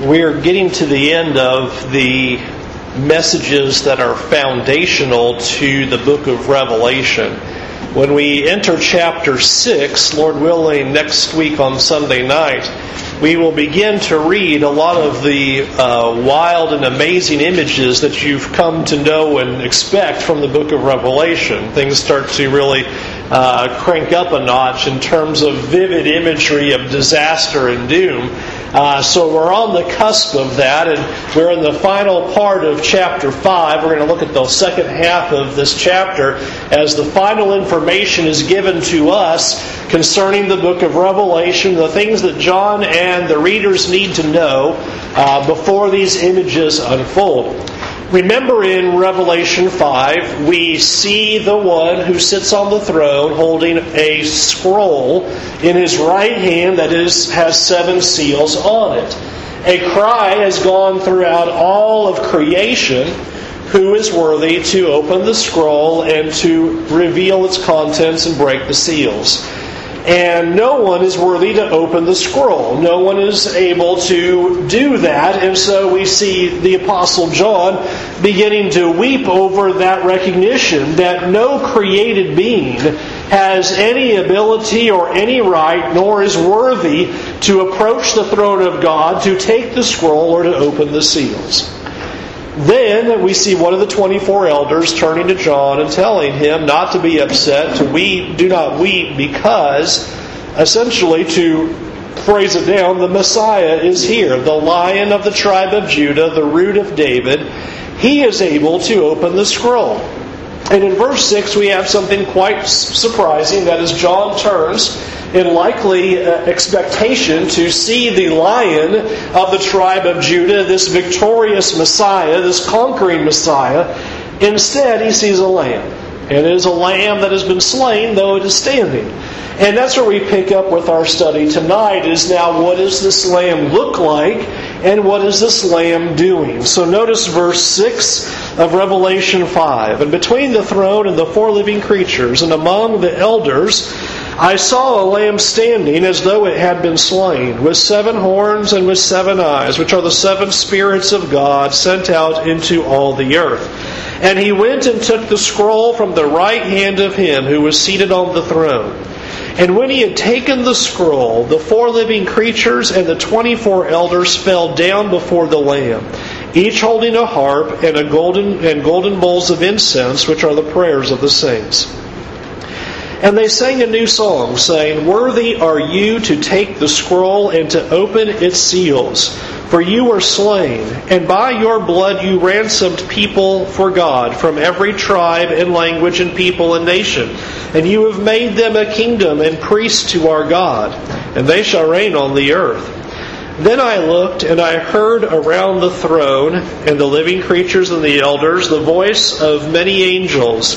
we're getting to the end of the messages that are foundational to the book of Revelation. When we enter chapter 6, Lord willing, next week on Sunday night, we will begin to read a lot of the uh, wild and amazing images that you've come to know and expect from the book of Revelation. Things start to really uh, crank up a notch in terms of vivid imagery of disaster and doom. Uh, so we're on the cusp of that, and we're in the final part of chapter 5. We're going to look at the second half of this chapter as the final information is given to us concerning the book of Revelation, the things that John and the readers need to know uh, before these images unfold. Remember in Revelation 5, we see the one who sits on the throne holding a scroll in his right hand that is, has seven seals on it. A cry has gone throughout all of creation who is worthy to open the scroll and to reveal its contents and break the seals and no one is worthy to open the scroll. No one is able to do that, and so we see the Apostle John beginning to weep over that recognition that no created being has any ability or any right, nor is worthy to approach the throne of God, to take the scroll, or to open the seals. Then we see one of the 24 elders turning to John and telling him not to be upset, to weep, do not weep, because essentially, to phrase it down, the Messiah is here, the lion of the tribe of Judah, the root of David. He is able to open the scroll. And in verse 6, we have something quite surprising that as John turns in likely uh, expectation to see the lion of the tribe of Judah, this victorious Messiah, this conquering Messiah. Instead, he sees a lamb. And it is a lamb that has been slain, though it is standing. And that's where we pick up with our study tonight is now what does this lamb look like and what is this lamb doing? So notice verse 6 of Revelation 5. And between the throne and the four living creatures and among the elders, I saw a lamb standing as though it had been slain, with seven horns and with seven eyes, which are the seven spirits of God sent out into all the earth. And he went and took the scroll from the right hand of him who was seated on the throne. And when he had taken the scroll, the four living creatures and the twenty four elders fell down before the Lamb, each holding a harp and a golden and golden bowls of incense, which are the prayers of the saints. And they sang a new song, saying, Worthy are you to take the scroll and to open its seals. For you were slain, and by your blood you ransomed people for God from every tribe and language and people and nation. And you have made them a kingdom and priests to our God, and they shall reign on the earth. Then I looked, and I heard around the throne and the living creatures and the elders the voice of many angels,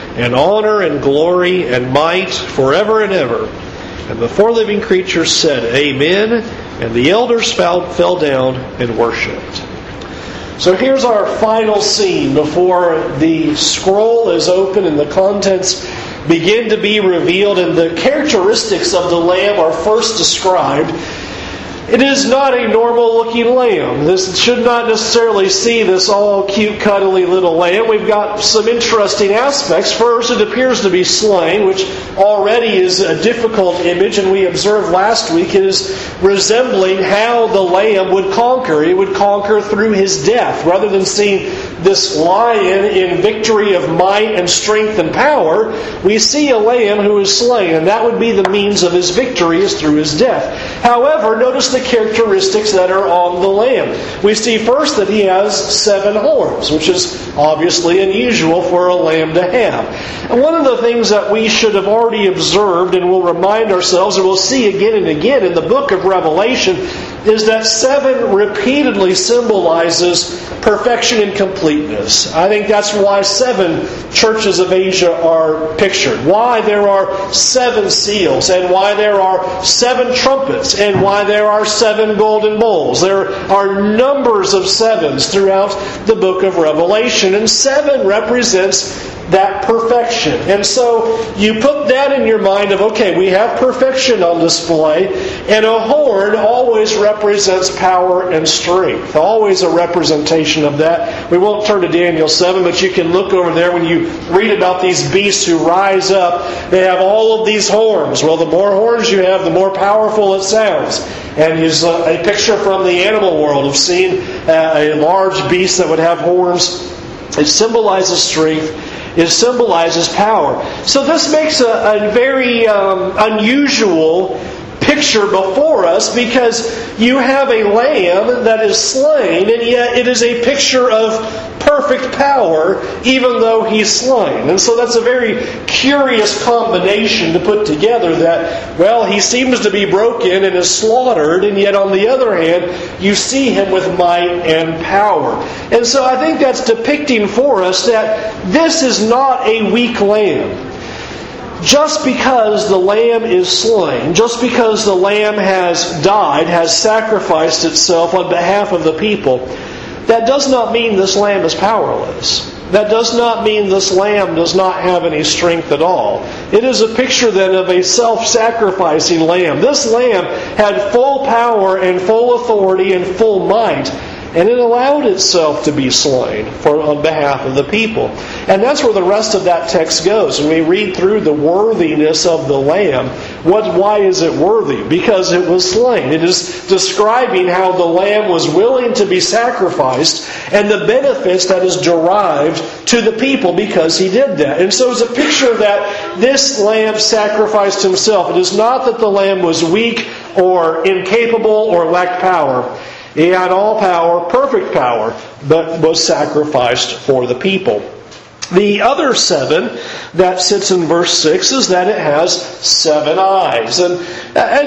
and honor and glory and might forever and ever. And the four living creatures said, Amen. And the elders fell, fell down and worshipped. So here's our final scene before the scroll is open and the contents begin to be revealed and the characteristics of the lamb are first described. It is not a normal looking lamb. This should not necessarily see this all cute, cuddly little lamb. We've got some interesting aspects. First, it appears to be slain, which already is a difficult image, and we observed last week it is resembling how the lamb would conquer. It would conquer through his death. Rather than seeing this lion in victory of might and strength and power, we see a lamb who is slain, and that would be the means of his victory is through his death. However, notice the characteristics that are on the lamb. We see first that he has seven horns, which is obviously unusual for a lamb to have. And one of the things that we should have already observed and will remind ourselves, and we'll see again and again in the book of Revelation, is that seven repeatedly symbolizes perfection and completeness. I think that's why seven churches of Asia are pictured. Why there are seven seals, and why there are seven trumpets, and why there are seven golden bowls. There are numbers of sevens throughout the book of Revelation, and seven represents that perfection. And so you put that in your mind of, okay, we have perfection on display, and a horn always represents power and strength. Always a representation of that. We won't turn to Daniel 7, but you can look over there when you read about these beasts who rise up. They have all of these horns. Well, the more horns you have, the more powerful it sounds. And here's a, picture from the animal world of seeing uh, a large beast that would have horns. It symbolizes strength it symbolizes power. So this makes a, a very um, unusual picture before us because you have a lamb that is slain, and yet it is a picture of perfect power, even though he's slain. And so that's a very curious combination to put together that, well, he seems to be broken and is slaughtered, and yet on the other hand, you see him with might and power. And so I think that's depicting for us that this is not a weak lamb just because the lamb is slain, just because the lamb has died, has sacrificed itself on behalf of the people, that does not mean this lamb is powerless. That does not mean this lamb does not have any strength at all. It is a picture then of a self sacrificing lamb. This lamb had full power and full authority and full might and it allowed itself to be slain for, on behalf of the people. And that's where the rest of that text goes. When we read through the worthiness of the Lamb, what, why is it worthy? Because it was slain. It is describing how the Lamb was willing to be sacrificed and the benefits that is derived to the people because he did that. And so it's a picture that this Lamb sacrificed himself. It is not that the Lamb was weak or incapable or lacked power. He had all power, perfect power, but was sacrificed for the people. The other seven that sits in verse 6 is that it has seven eyes. And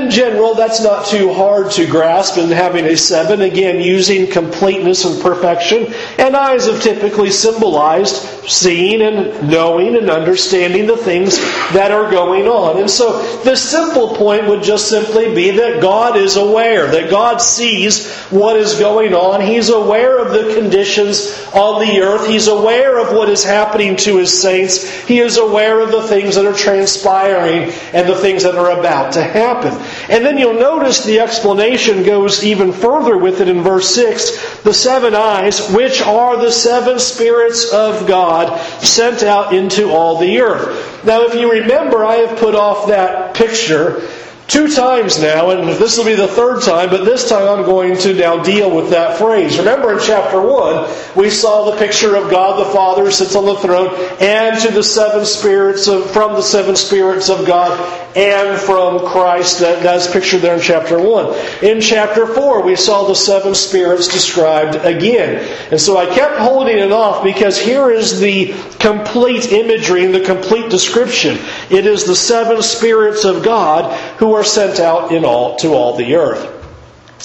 in general, that's not too hard to grasp in having a seven, again, using completeness and perfection. And eyes have typically symbolized seeing and knowing and understanding the things that are going on. And so the simple point would just simply be that God is aware, that God sees what is going on. He's aware of the conditions on the earth, He's aware of what is happening happening to his saints. He is aware of the things that are transpiring and the things that are about to happen. And then you'll notice the explanation goes even further with it in verse 6 the seven eyes, which are the seven spirits of God sent out into all the earth. Now, if you remember, I have put off that picture two times now, and this will be the third time, but this time I'm going to now deal with that phrase. Remember in chapter 1, we saw the picture of God the Father sits on the throne, and to the seven spirits of, from the seven spirits of God, and from Christ. That, that's pictured there in chapter 1. In chapter 4, we saw the seven spirits described again. And so I kept holding it off because here is the complete imagery and the complete description. It is the seven spirits of God who are sent out in all to all the earth.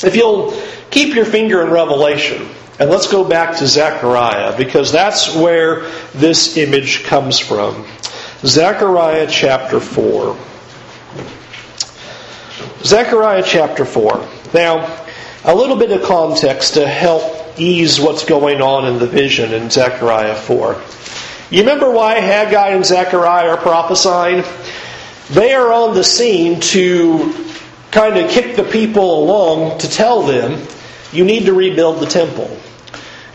If you'll keep your finger in Revelation, and let's go back to Zechariah, because that's where this image comes from. Zechariah chapter 4. Zechariah chapter 4. Now, a little bit of context to help ease what's going on in the vision in Zechariah 4. You remember why Haggai and Zechariah are prophesying? They are on the scene to kind of kick the people along to tell them, you need to rebuild the temple.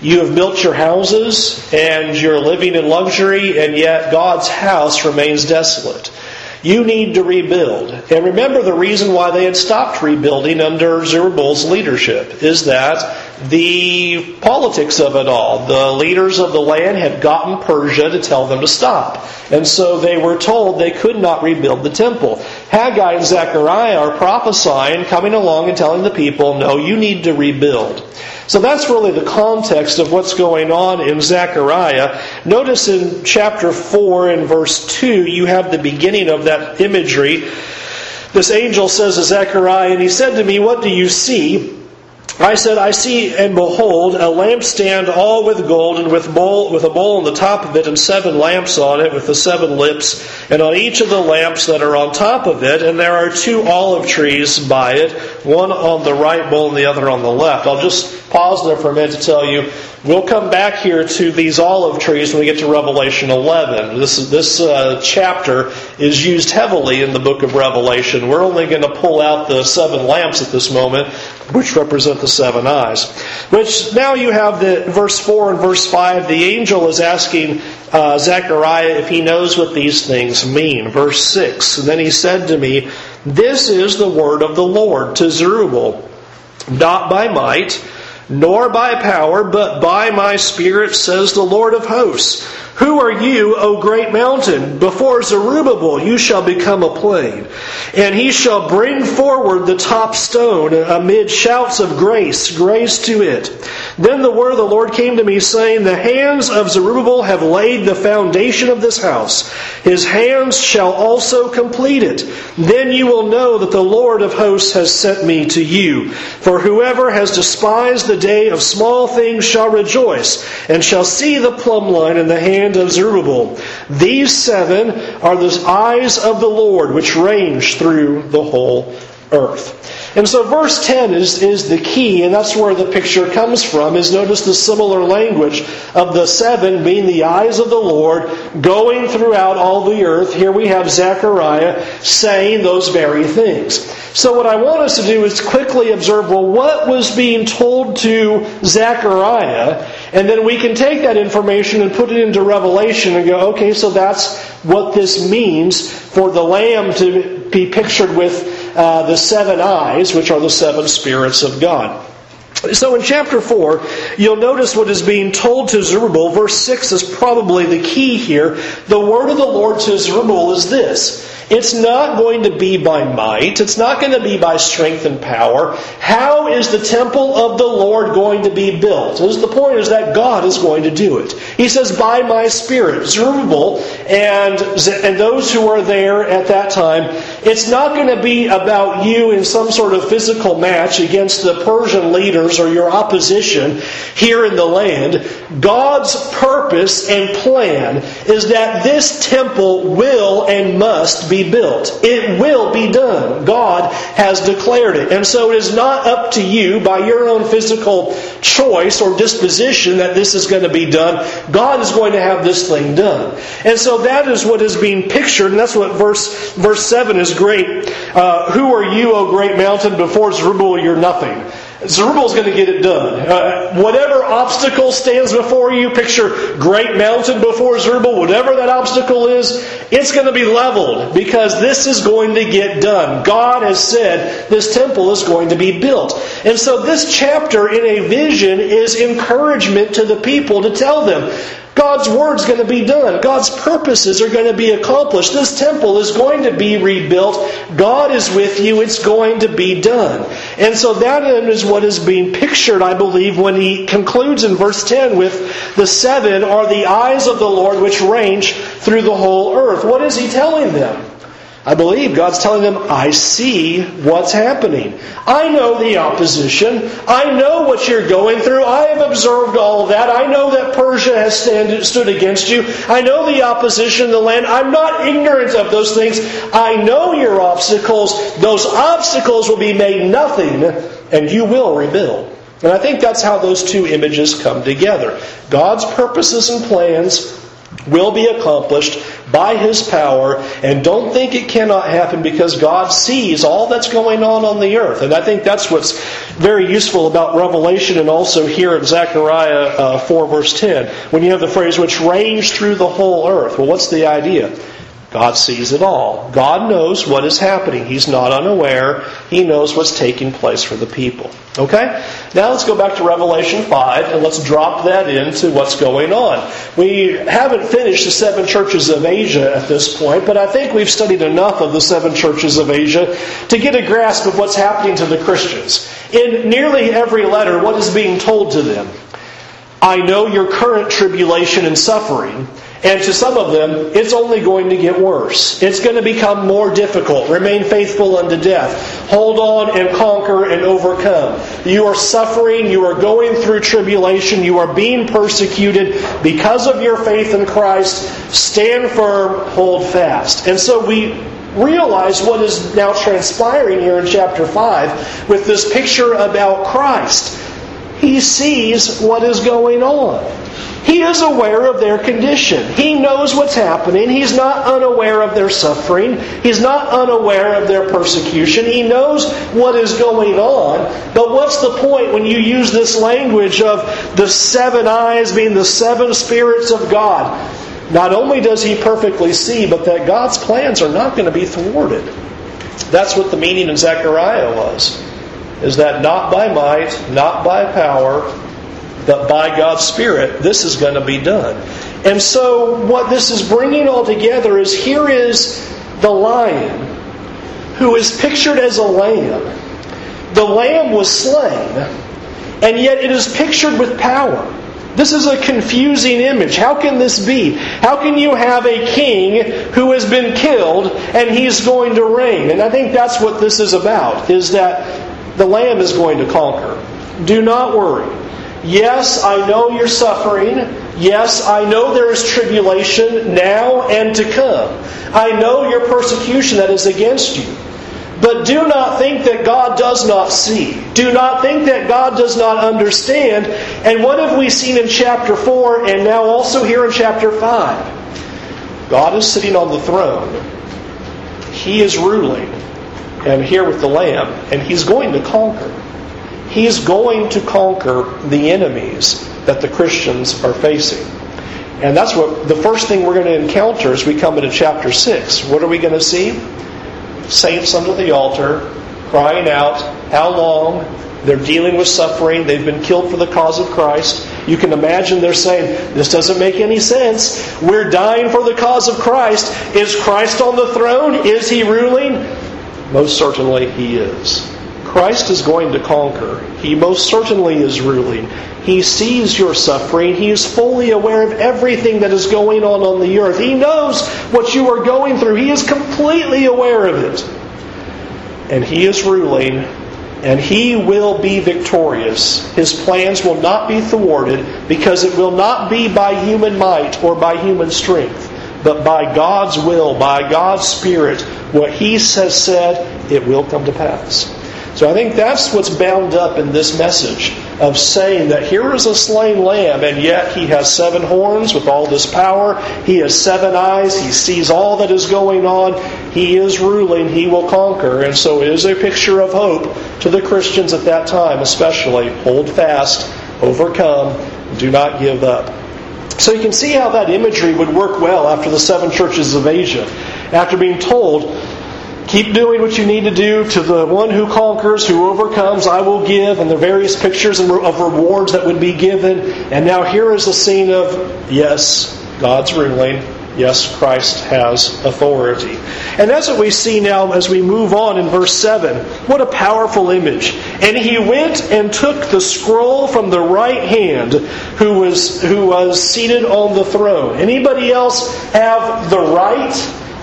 You have built your houses and you're living in luxury, and yet God's house remains desolate. You need to rebuild. And remember the reason why they had stopped rebuilding under Zerubbabel's leadership is that the politics of it all. The leaders of the land had gotten Persia to tell them to stop. And so they were told they could not rebuild the temple. Haggai and Zechariah are prophesying, coming along and telling the people, no, you need to rebuild. So that's really the context of what's going on in Zechariah. Notice in chapter 4 and verse 2, you have the beginning of that imagery. This angel says to Zechariah, and he said to me, What do you see? I said, I see and behold a lampstand all with gold and with bowl with a bowl on the top of it and seven lamps on it with the seven lips and on each of the lamps that are on top of it and there are two olive trees by it, one on the right bowl and the other on the left. I'll just pause there for a minute to tell you We'll come back here to these olive trees when we get to Revelation 11. This, this uh, chapter is used heavily in the book of Revelation. We're only going to pull out the seven lamps at this moment, which represent the seven eyes. Which now you have the verse 4 and verse 5. The angel is asking uh, Zechariah if he knows what these things mean. Verse 6. And then he said to me, This is the word of the Lord to Zerubbabel, not by might nor by power, but by my Spirit, says the Lord of hosts. Who are you, O great mountain? Before Zerubbabel you shall become a plain. And he shall bring forward the top stone amid shouts of grace, grace to it. Then the word of the Lord came to me, saying, The hands of Zerubbabel have laid the foundation of this house. His hands shall also complete it. Then you will know that the Lord of hosts has sent me to you. For whoever has despised the day of small things shall rejoice, and shall see the plumb line in the hand hand of Zerubbabel. These seven are the eyes of the Lord which range through the whole earth. And so verse 10 is, is the key, and that's where the picture comes from, is notice the similar language of the seven being the eyes of the Lord going throughout all the earth. Here we have Zechariah saying those very things. So what I want us to do is quickly observe, well, what was being told to Zechariah? And then we can take that information and put it into Revelation and go, okay, so that's what this means for the Lamb to be pictured with uh, the seven eyes, which are the seven spirits of God. So in chapter 4, you'll notice what is being told to Zerubbabel. Verse 6 is probably the key here. The word of the Lord to Zerubbabel is this it's not going to be by might. It's not going to be by strength and power. How is the temple of the Lord going to be built? As the point is that God is going to do it. He says, by my spirit. Zerubbabel and, and those who are there at that time, it's not going to be about you in some sort of physical match against the Persian leaders or your opposition here in the land. God's purpose and plan is that this temple will and must be be built. It will be done. God has declared it. And so it is not up to you by your own physical choice or disposition that this is going to be done. God is going to have this thing done. And so that is what is being pictured, and that's what verse, verse 7 is great. Uh, Who are you, O great mountain? Before Zerubbabel, you're nothing. Zerubbabel's going to get it done. Uh, whatever obstacle stands before you, picture great mountain before Zerubbabel, whatever that obstacle is, it's going to be leveled because this is going to get done. God has said this temple is going to be built. And so this chapter in a vision is encouragement to the people to tell them, God's word's going to be done. God's purposes are going to be accomplished. This temple is going to be rebuilt. God is with you. It's going to be done. And so that is what is being pictured, I believe, when he concludes in verse 10 with the seven are the eyes of the Lord which range through the whole earth. What is he telling them? I believe God's telling them, I see what's happening. I know the opposition. I know what you're going through. I have observed all of that. I know that Persia has stand, stood against you. I know the opposition in the land. I'm not ignorant of those things. I know your obstacles. Those obstacles will be made nothing, and you will rebuild. And I think that's how those two images come together. God's purposes and plans will be accomplished by His power, and don't think it cannot happen because God sees all that's going on on the earth. And I think that's what's very useful about Revelation and also here in Zechariah uh, 4, verse 10, when you have the phrase, which range through the whole earth. Well, what's the idea? God sees it all. God knows what is happening. He's not unaware. He knows what's taking place for the people. Okay? Now let's go back to Revelation 5 and let's drop that into what's going on. We haven't finished the seven churches of Asia at this point, but I think we've studied enough of the seven churches of Asia to get a grasp of what's happening to the Christians. In nearly every letter, what is being told to them? I know your current tribulation and suffering. And to some of them, it's only going to get worse. It's going to become more difficult. Remain faithful unto death. Hold on and conquer and overcome. You are suffering. You are going through tribulation. You are being persecuted because of your faith in Christ. Stand firm. Hold fast. And so we realize what is now transpiring here in chapter 5 with this picture about Christ. He sees what is going on. He is aware of their condition. He knows what's happening. He's not unaware of their suffering. He's not unaware of their persecution. He knows what is going on. But what's the point when you use this language of the seven eyes being the seven spirits of God? Not only does he perfectly see, but that God's plans are not going to be thwarted. That's what the meaning in Zechariah was. Is that not by might, not by power, but by God's Spirit, this is going to be done. And so, what this is bringing all together is here is the lion who is pictured as a lamb. The lamb was slain, and yet it is pictured with power. This is a confusing image. How can this be? How can you have a king who has been killed and he's going to reign? And I think that's what this is about, is that the lamb is going to conquer. Do not worry. Yes, I know you're suffering. Yes, I know there is tribulation now and to come. I know your persecution that is against you. But do not think that God does not see. Do not think that God does not understand. And what have we seen in chapter 4 and now also here in chapter 5? God is sitting on the throne. He is ruling. And here with the Lamb. And He's going to conquer. He's going to conquer the enemies that the Christians are facing. And that's what the first thing we're going to encounter as we come into chapter 6. What are we going to see? Saints under the altar crying out, How long? They're dealing with suffering. They've been killed for the cause of Christ. You can imagine they're saying, This doesn't make any sense. We're dying for the cause of Christ. Is Christ on the throne? Is he ruling? Most certainly he is. Christ is going to conquer. He most certainly is ruling. He sees your suffering. He is fully aware of everything that is going on on the earth. He knows what you are going through. He is completely aware of it. And He is ruling, and He will be victorious. His plans will not be thwarted because it will not be by human might or by human strength, but by God's will, by God's Spirit. What He has said, it will come to pass. So I think that's what's bound up in this message of saying that here is a slain lamb, and yet he has seven horns with all this power. He has seven eyes. He sees all that is going on. He is ruling. He will conquer. And so it is a picture of hope to the Christians at that time, especially. Hold fast, overcome, do not give up. So you can see how that imagery would work well after the seven churches of Asia. After being told, Keep doing what you need to do. To the one who conquers, who overcomes, I will give, and the various pictures of rewards that would be given. And now here is the scene of yes, God's ruling. Yes, Christ has authority. And that's what we see now as we move on in verse 7. What a powerful image. And he went and took the scroll from the right hand who was, who was seated on the throne. Anybody else have the right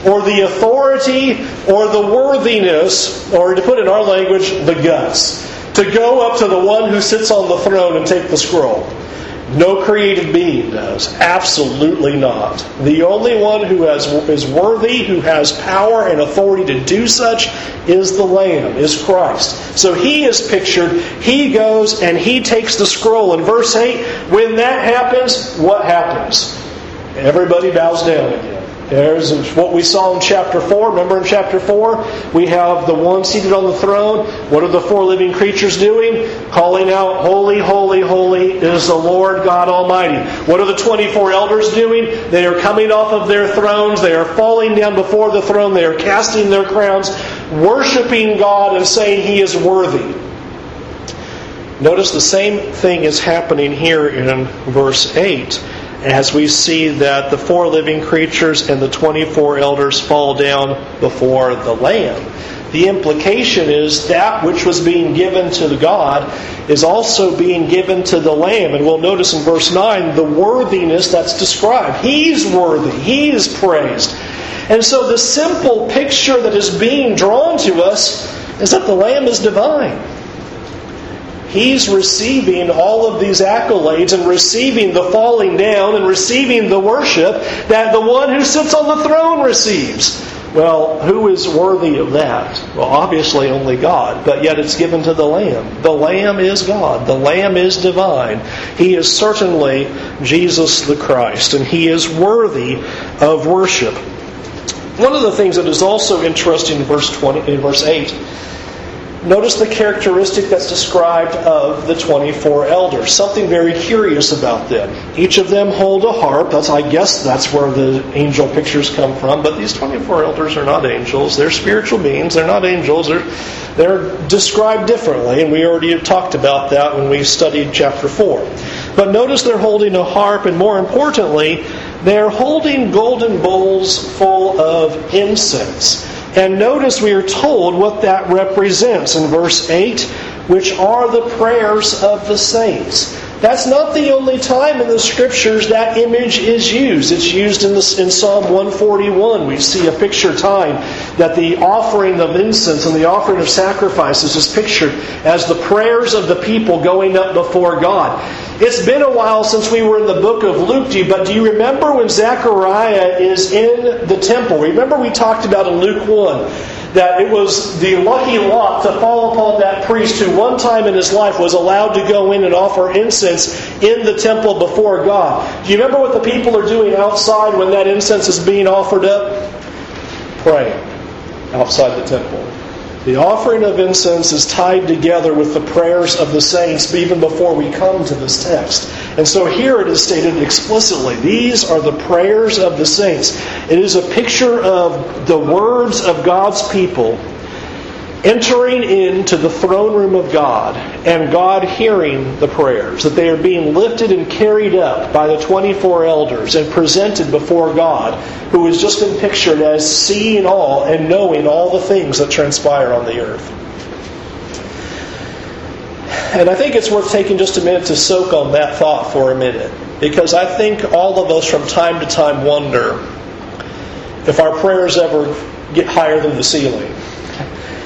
or the authority or the worthiness, or to put in our language, the guts, to go up to the one who sits on the throne and take the scroll. No created being does. Absolutely not. The only one who has, is worthy, who has power and authority to do such, is the Lamb, is Christ. So he is pictured. He goes and he takes the scroll. In verse 8, when that happens, what happens? Everybody bows down again. There's what we saw in chapter 4. Remember in chapter 4? We have the one seated on the throne. What are the four living creatures doing? Calling out, Holy, holy, holy is the Lord God Almighty. What are the 24 elders doing? They are coming off of their thrones. They are falling down before the throne. They are casting their crowns, worshiping God and saying He is worthy. Notice the same thing is happening here in verse 8 as we see that the four living creatures and the 24 elders fall down before the Lamb. The implication is that which was being given to the God is also being given to the Lamb. And we'll notice in verse 9 the worthiness that's described. He's worthy, He is praised. And so the simple picture that is being drawn to us is that the Lamb is divine. He's receiving all of these accolades and receiving the falling down and receiving the worship that the one who sits on the throne receives. Well, who is worthy of that? Well, obviously only God, but yet it's given to the Lamb. The Lamb is God. The Lamb is divine. He is certainly Jesus the Christ, and He is worthy of worship. One of the things that is also interesting in verse 20, in verse 8 Notice the characteristic that's described of the 24 elders. Something very curious about them. Each of them hold a harp. That's, I guess that's where the angel pictures come from. But these 24 elders are not angels. They're spiritual beings. They're not angels. They're, they're described differently. And we already talked about that when we studied chapter 4. But notice they're holding a harp. And more importantly, they're holding golden bowls full of incense. And notice we are told what that represents in verse 8, which are the prayers of the saints. That's not the only time in the scriptures that image is used. It's used in, the, in Psalm 141. We see a picture time that the offering of incense and the offering of sacrifices is pictured as the prayers of the people going up before God. It's been a while since we were in the book of Luke, but do you remember when Zechariah is in the temple? Remember we talked about in Luke 1 that it was the lucky lot to fall upon that priest who one time in his life was allowed to go in and offer incense in the temple before God. Do you remember what the people are doing outside when that incense is being offered up? Praying outside the temple. The offering of incense is tied together with the prayers of the saints even before we come to this text. And so here it is stated explicitly these are the prayers of the saints. It is a picture of the words of God's people entering into the throne room of God and God hearing the prayers, that they are being lifted and carried up by the 24 elders and presented before God, who has just been pictured as seeing all and knowing all the things that transpire on the earth. And I think it's worth taking just a minute to soak on that thought for a minute, because I think all of us from time to time wonder if our prayers ever get higher than the ceiling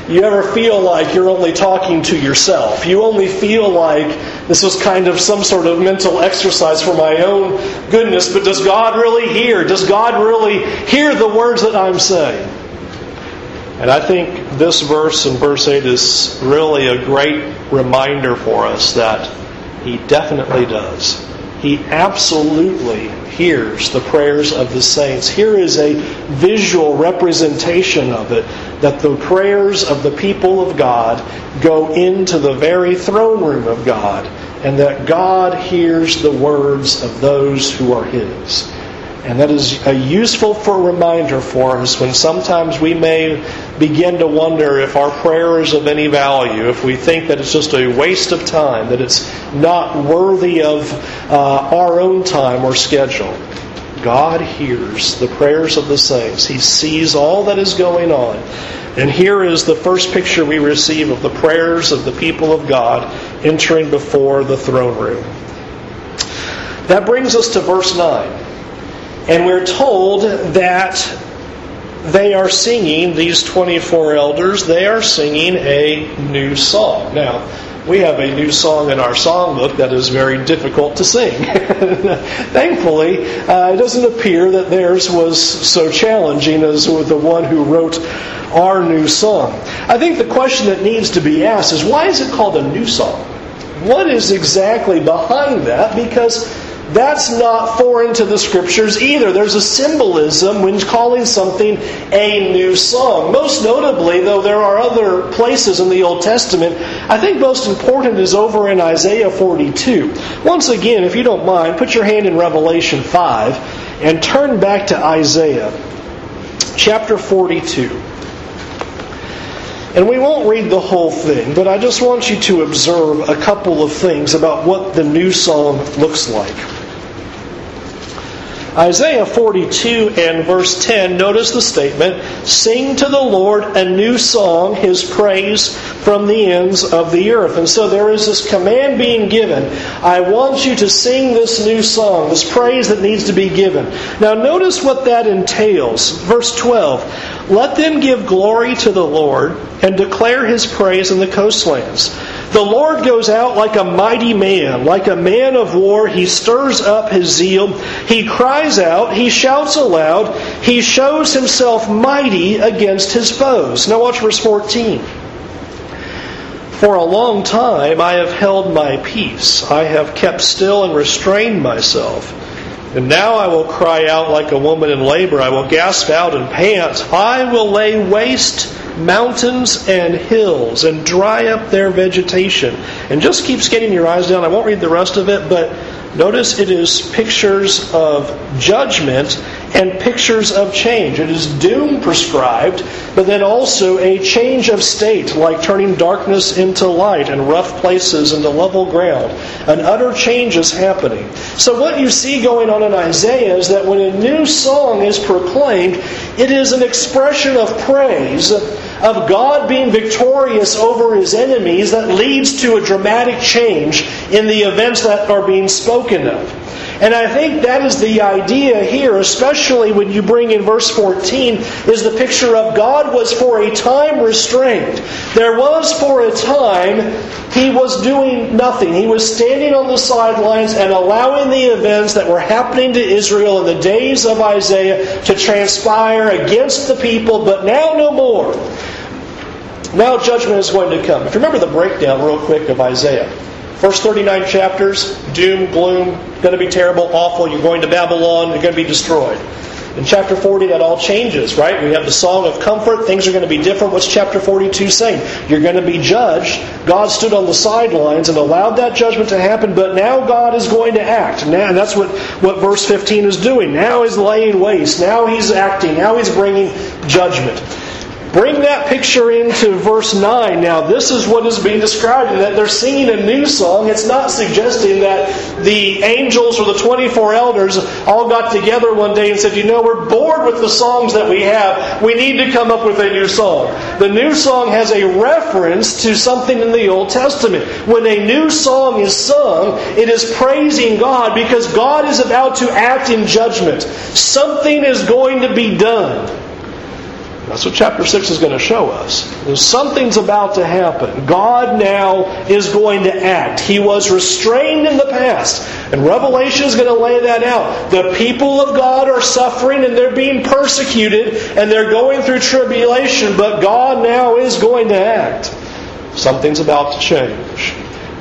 you ever feel like you're only talking to yourself? You only feel like this was kind of some sort of mental exercise for my own goodness, but does God really hear? Does God really hear the words that I'm saying? And I think this verse in verse 8 is really a great reminder for us that He definitely does. He absolutely hears the prayers of the saints. Here is a visual representation of it that the prayers of the people of God go into the very throne room of God, and that God hears the words of those who are His. And that is a useful for reminder for us when sometimes we may begin to wonder if our prayer is of any value, if we think that it's just a waste of time, that it's not worthy of uh, our own time or schedule. God hears the prayers of the saints. He sees all that is going on. And here is the first picture we receive of the prayers of the people of God entering before the throne room. That brings us to verse 9. And we're told that they are singing, these 24 elders, they are singing a new song. Now, we have a new song in our songbook that is very difficult to sing. Thankfully, uh, it doesn't appear that theirs was so challenging as the one who wrote our new song. I think the question that needs to be asked is why is it called a new song? What is exactly behind that? Because that's not foreign to the scriptures either. There's a symbolism when calling something a new song. Most notably, though there are other places in the Old Testament, I think most important is over in Isaiah 42. Once again, if you don't mind, put your hand in Revelation 5 and turn back to Isaiah chapter 42. And we won't read the whole thing, but I just want you to observe a couple of things about what the new song looks like. Isaiah 42 and verse 10, notice the statement Sing to the Lord a new song, his praise from the ends of the earth. And so there is this command being given I want you to sing this new song, this praise that needs to be given. Now, notice what that entails. Verse 12 Let them give glory to the Lord and declare his praise in the coastlands. The Lord goes out like a mighty man, like a man of war. He stirs up his zeal. He cries out. He shouts aloud. He shows himself mighty against his foes. Now watch verse 14. For a long time I have held my peace. I have kept still and restrained myself. And now I will cry out like a woman in labor. I will gasp out and pant. I will lay waste mountains and hills and dry up their vegetation. And just keep scanning your eyes down. I won't read the rest of it, but notice it is pictures of judgment and pictures of change. It is doom prescribed, but then also a change of state, like turning darkness into light and rough places into level ground. An utter change is happening. So, what you see going on in Isaiah is that when a new song is proclaimed, it is an expression of praise of God being victorious over his enemies that leads to a dramatic change in the events that are being spoken of. And I think that is the idea here, especially when you bring in verse 14, is the picture of God was for a time restrained. There was for a time he was doing nothing. He was standing on the sidelines and allowing the events that were happening to Israel in the days of Isaiah to transpire against the people, but now no more. Now judgment is going to come. If you remember the breakdown, real quick, of Isaiah. First 39 chapters, doom, gloom, going to be terrible, awful, you're going to Babylon, you're going to be destroyed. In chapter 40, that all changes, right? We have the song of comfort. Things are going to be different. What's chapter 42 saying? You're going to be judged. God stood on the sidelines and allowed that judgment to happen, but now God is going to act. Now, and that's what, what verse 15 is doing. Now he's laying waste. Now he's acting. Now he's bringing judgment. Bring that picture into verse 9. Now, this is what is being described that they're singing a new song. It's not suggesting that the angels or the 24 elders all got together one day and said, You know, we're bored with the songs that we have. We need to come up with a new song. The new song has a reference to something in the Old Testament. When a new song is sung, it is praising God because God is about to act in judgment. Something is going to be done. That's what chapter 6 is going to show us. Something's about to happen. God now is going to act. He was restrained in the past. And Revelation is going to lay that out. The people of God are suffering and they're being persecuted and they're going through tribulation, but God now is going to act. Something's about to change.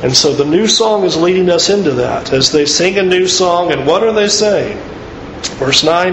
And so the new song is leading us into that as they sing a new song. And what are they saying? Verse 9.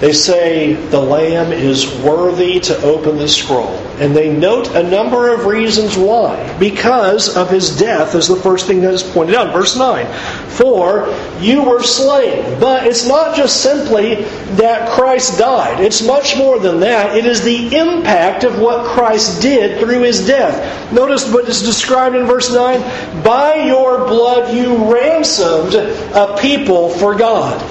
They say the Lamb is worthy to open the scroll. And they note a number of reasons why. Because of his death, is the first thing that is pointed out. Verse 9 For you were slain. But it's not just simply that Christ died, it's much more than that. It is the impact of what Christ did through his death. Notice what is described in verse 9 By your blood you ransomed a people for God.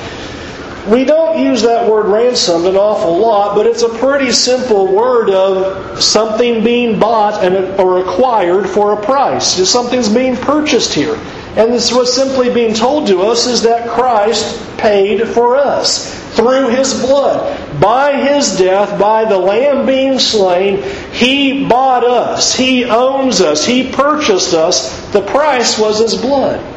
We don't use that word ransomed an awful lot, but it's a pretty simple word of something being bought and, or acquired for a price. Something's being purchased here. And this was simply being told to us is that Christ paid for us through his blood. By his death, by the Lamb being slain, he bought us. He owns us. He purchased us. The price was his blood.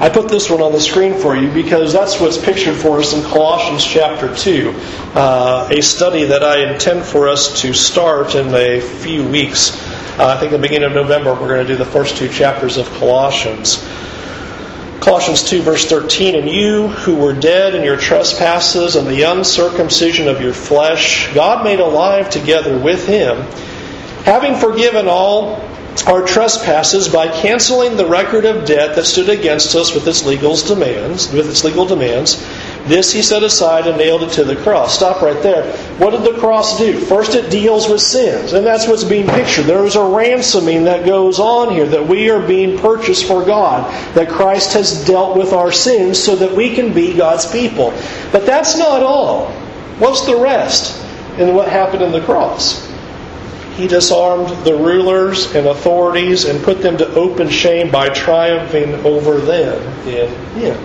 I put this one on the screen for you because that's what's pictured for us in Colossians chapter 2, uh, a study that I intend for us to start in a few weeks. Uh, I think the beginning of November we're going to do the first two chapters of Colossians. Colossians 2, verse 13, And you who were dead in your trespasses and the uncircumcision of your flesh, God made alive together with him, having forgiven all our trespasses by canceling the record of debt that stood against us with its legal demands, with its legal demands. This he set aside and nailed it to the cross. Stop right there. What did the cross do? First, it deals with sins, and that's what's being pictured. There is a ransoming that goes on here that we are being purchased for God, that Christ has dealt with our sins so that we can be God's people. But that's not all. What's the rest in what happened in the cross? He disarmed the rulers and authorities and put them to open shame by triumphing over them in Him.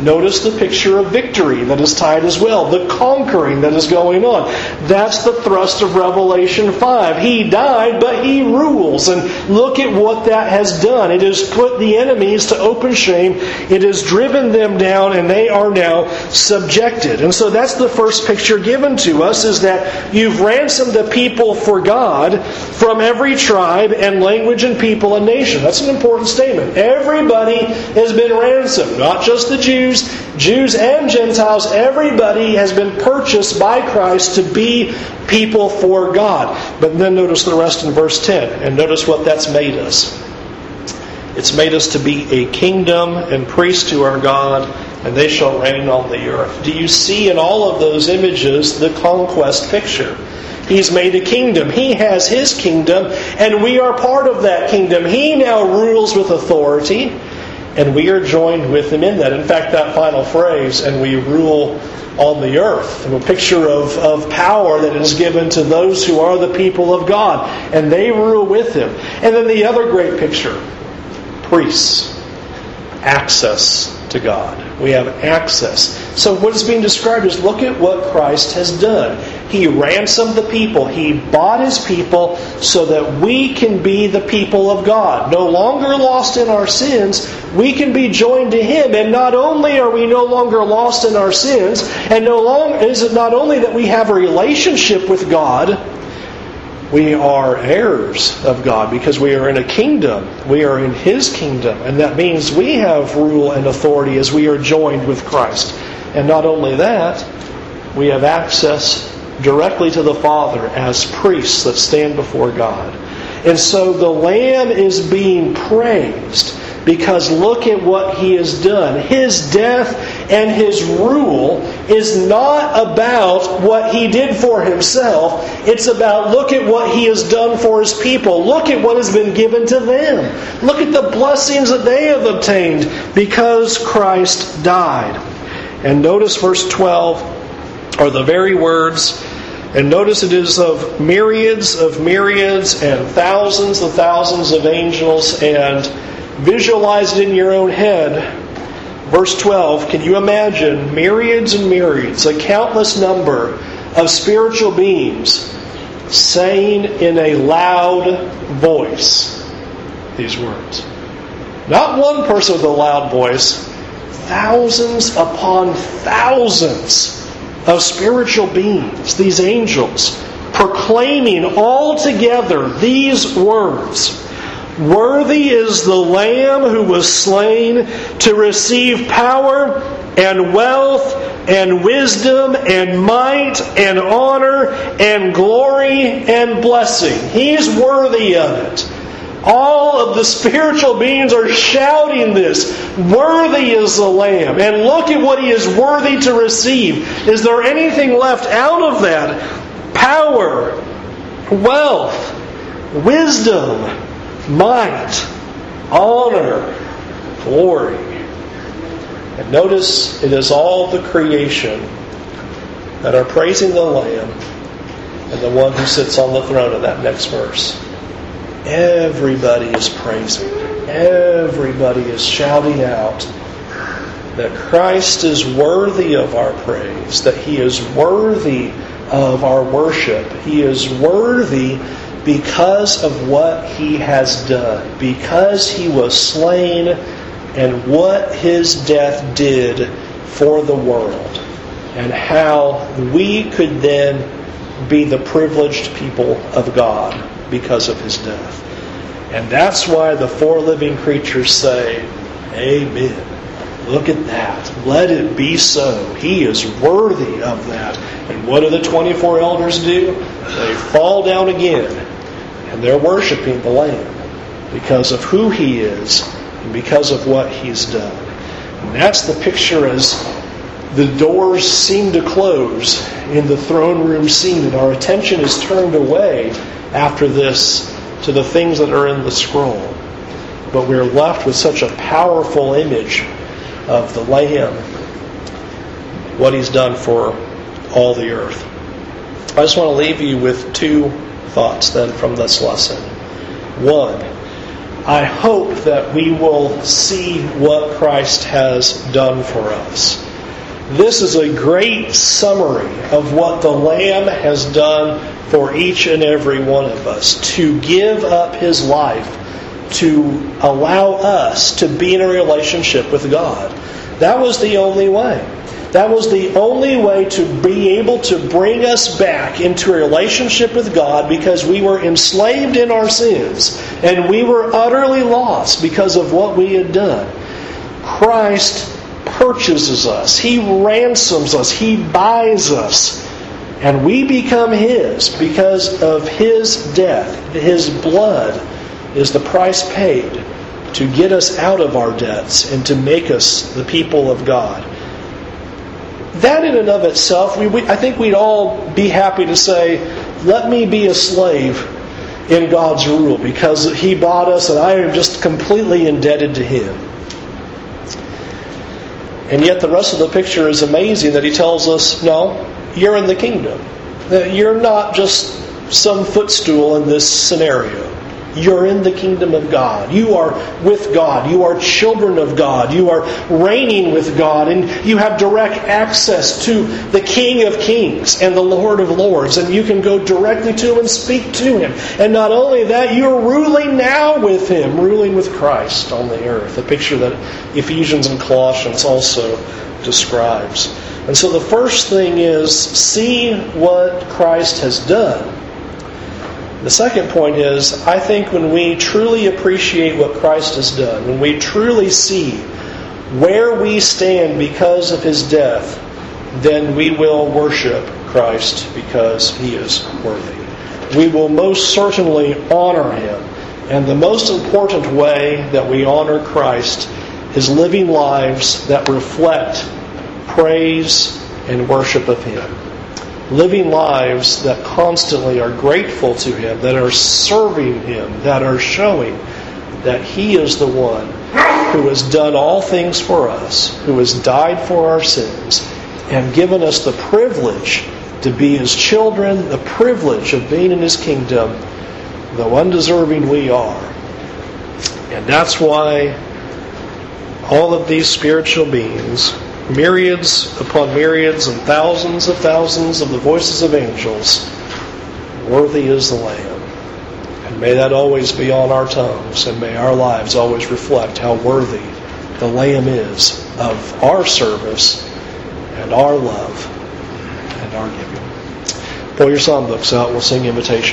Notice the picture of victory that is tied as well, the conquering that is going on. That's the thrust of Revelation 5. He died, but he rules. And look at what that has done. It has put the enemies to open shame, it has driven them down, and they are now subjected. And so that's the first picture given to us is that you've ransomed the people for God from every tribe and language and people and nation. That's an important statement. Everybody has been ransomed, not just the Jews Jews, Jews and Gentiles, everybody has been purchased by Christ to be people for God. But then notice the rest in verse 10, and notice what that's made us. It's made us to be a kingdom and priests to our God, and they shall reign on the earth. Do you see in all of those images the conquest picture? He's made a kingdom. He has his kingdom, and we are part of that kingdom. He now rules with authority and we are joined with him in that. In fact, that final phrase, and we rule on the earth, a picture of, of power that is given to those who are the people of God, and they rule with him. And then the other great picture priests, access to God. We have access. So, what is being described is look at what Christ has done. He ransomed the people, He bought His people so that we can be the people of God. No longer lost in our sins, we can be joined to Him. And not only are we no longer lost in our sins, and no longer is it not only that we have a relationship with God, we are heirs of God because we are in a kingdom. We are in His kingdom. And that means we have rule and authority as we are joined with Christ. And not only that, we have access directly to the Father as priests that stand before God. And so the Lamb is being praised because look at what he has done. His death and his rule is not about what he did for himself. It's about look at what he has done for his people. Look at what has been given to them. Look at the blessings that they have obtained because Christ died. And notice verse 12 are the very words and notice it is of myriads of myriads and thousands of thousands of angels and Visualize it in your own head. Verse 12 Can you imagine myriads and myriads, a countless number of spiritual beings saying in a loud voice these words? Not one person with a loud voice, thousands upon thousands of spiritual beings, these angels, proclaiming all together these words. Worthy is the Lamb who was slain to receive power and wealth and wisdom and might and honor and glory and blessing. He's worthy of it. All of the spiritual beings are shouting this. Worthy is the Lamb. And look at what he is worthy to receive. Is there anything left out of that? Power, wealth, wisdom, might, honor, glory. And notice it is all the creation that are praising the Lamb and the one who sits on the throne in that next verse. Everybody is praising. Everybody is shouting out that Christ is worthy of our praise, that He is worthy of our worship. He is worthy because of what he has done, because he was slain and what his death did for the world, and how we could then be the privileged people of God because of his death. And that's why the four living creatures say, Amen. Look at that. Let it be so. He is worthy of that. And what do the 24 elders do? They fall down again and they're worshiping the Lamb. because of who he is and because of what he's done. And that's the picture as the doors seem to close in the throne room scene, and our attention is turned away after this to the things that are in the scroll. But we're left with such a powerful image of the Lamb, what he's done for all the earth. I just want to leave you with two thoughts then from this lesson. One, I hope that we will see what Christ has done for us. This is a great summary of what the Lamb has done for each and every one of us to give up his life, to allow us to be in a relationship with God. That was the only way. That was the only way to be able to bring us back into a relationship with God because we were enslaved in our sins and we were utterly lost because of what we had done. Christ purchases us, He ransoms us, He buys us, and we become His because of His death. His blood is the price paid to get us out of our debts and to make us the people of God that in and of itself, we, we, I think we'd all be happy to say, let me be a slave in God's rule because He bought us and I am just completely indebted to Him. And yet the rest of the picture is amazing that He tells us, no, you're in the kingdom. You're not just some footstool in this scenario. You're in the kingdom of God. You are with God. You are children of God. You are reigning with God. And you have direct access to the King of Kings and the Lord of Lords. And you can go directly to Him and speak to Him. And not only that, you're ruling now with Him, ruling with Christ on the earth. A picture that Ephesians and Colossians also describes. And so the first thing is see what Christ has done the second point is I think when we truly appreciate what Christ has done, when we truly see where we stand because of his death, then we will worship Christ because he is worthy. We will most certainly honor him. And the most important way that we honor Christ is living lives that reflect praise and worship of him living lives that constantly are grateful to Him, that are serving Him, that are showing that He is the one who has done all things for us, who has died for our sins, and given us the privilege to be His children, the privilege of being in His kingdom, though undeserving we are. And that's why all of these spiritual beings myriads upon myriads and thousands of thousands of the voices of angels, worthy is the Lamb. And may that always be on our tongues, and may our lives always reflect how worthy the Lamb is of our service and our love and our giving. Pull your songbooks out, we'll sing invitation.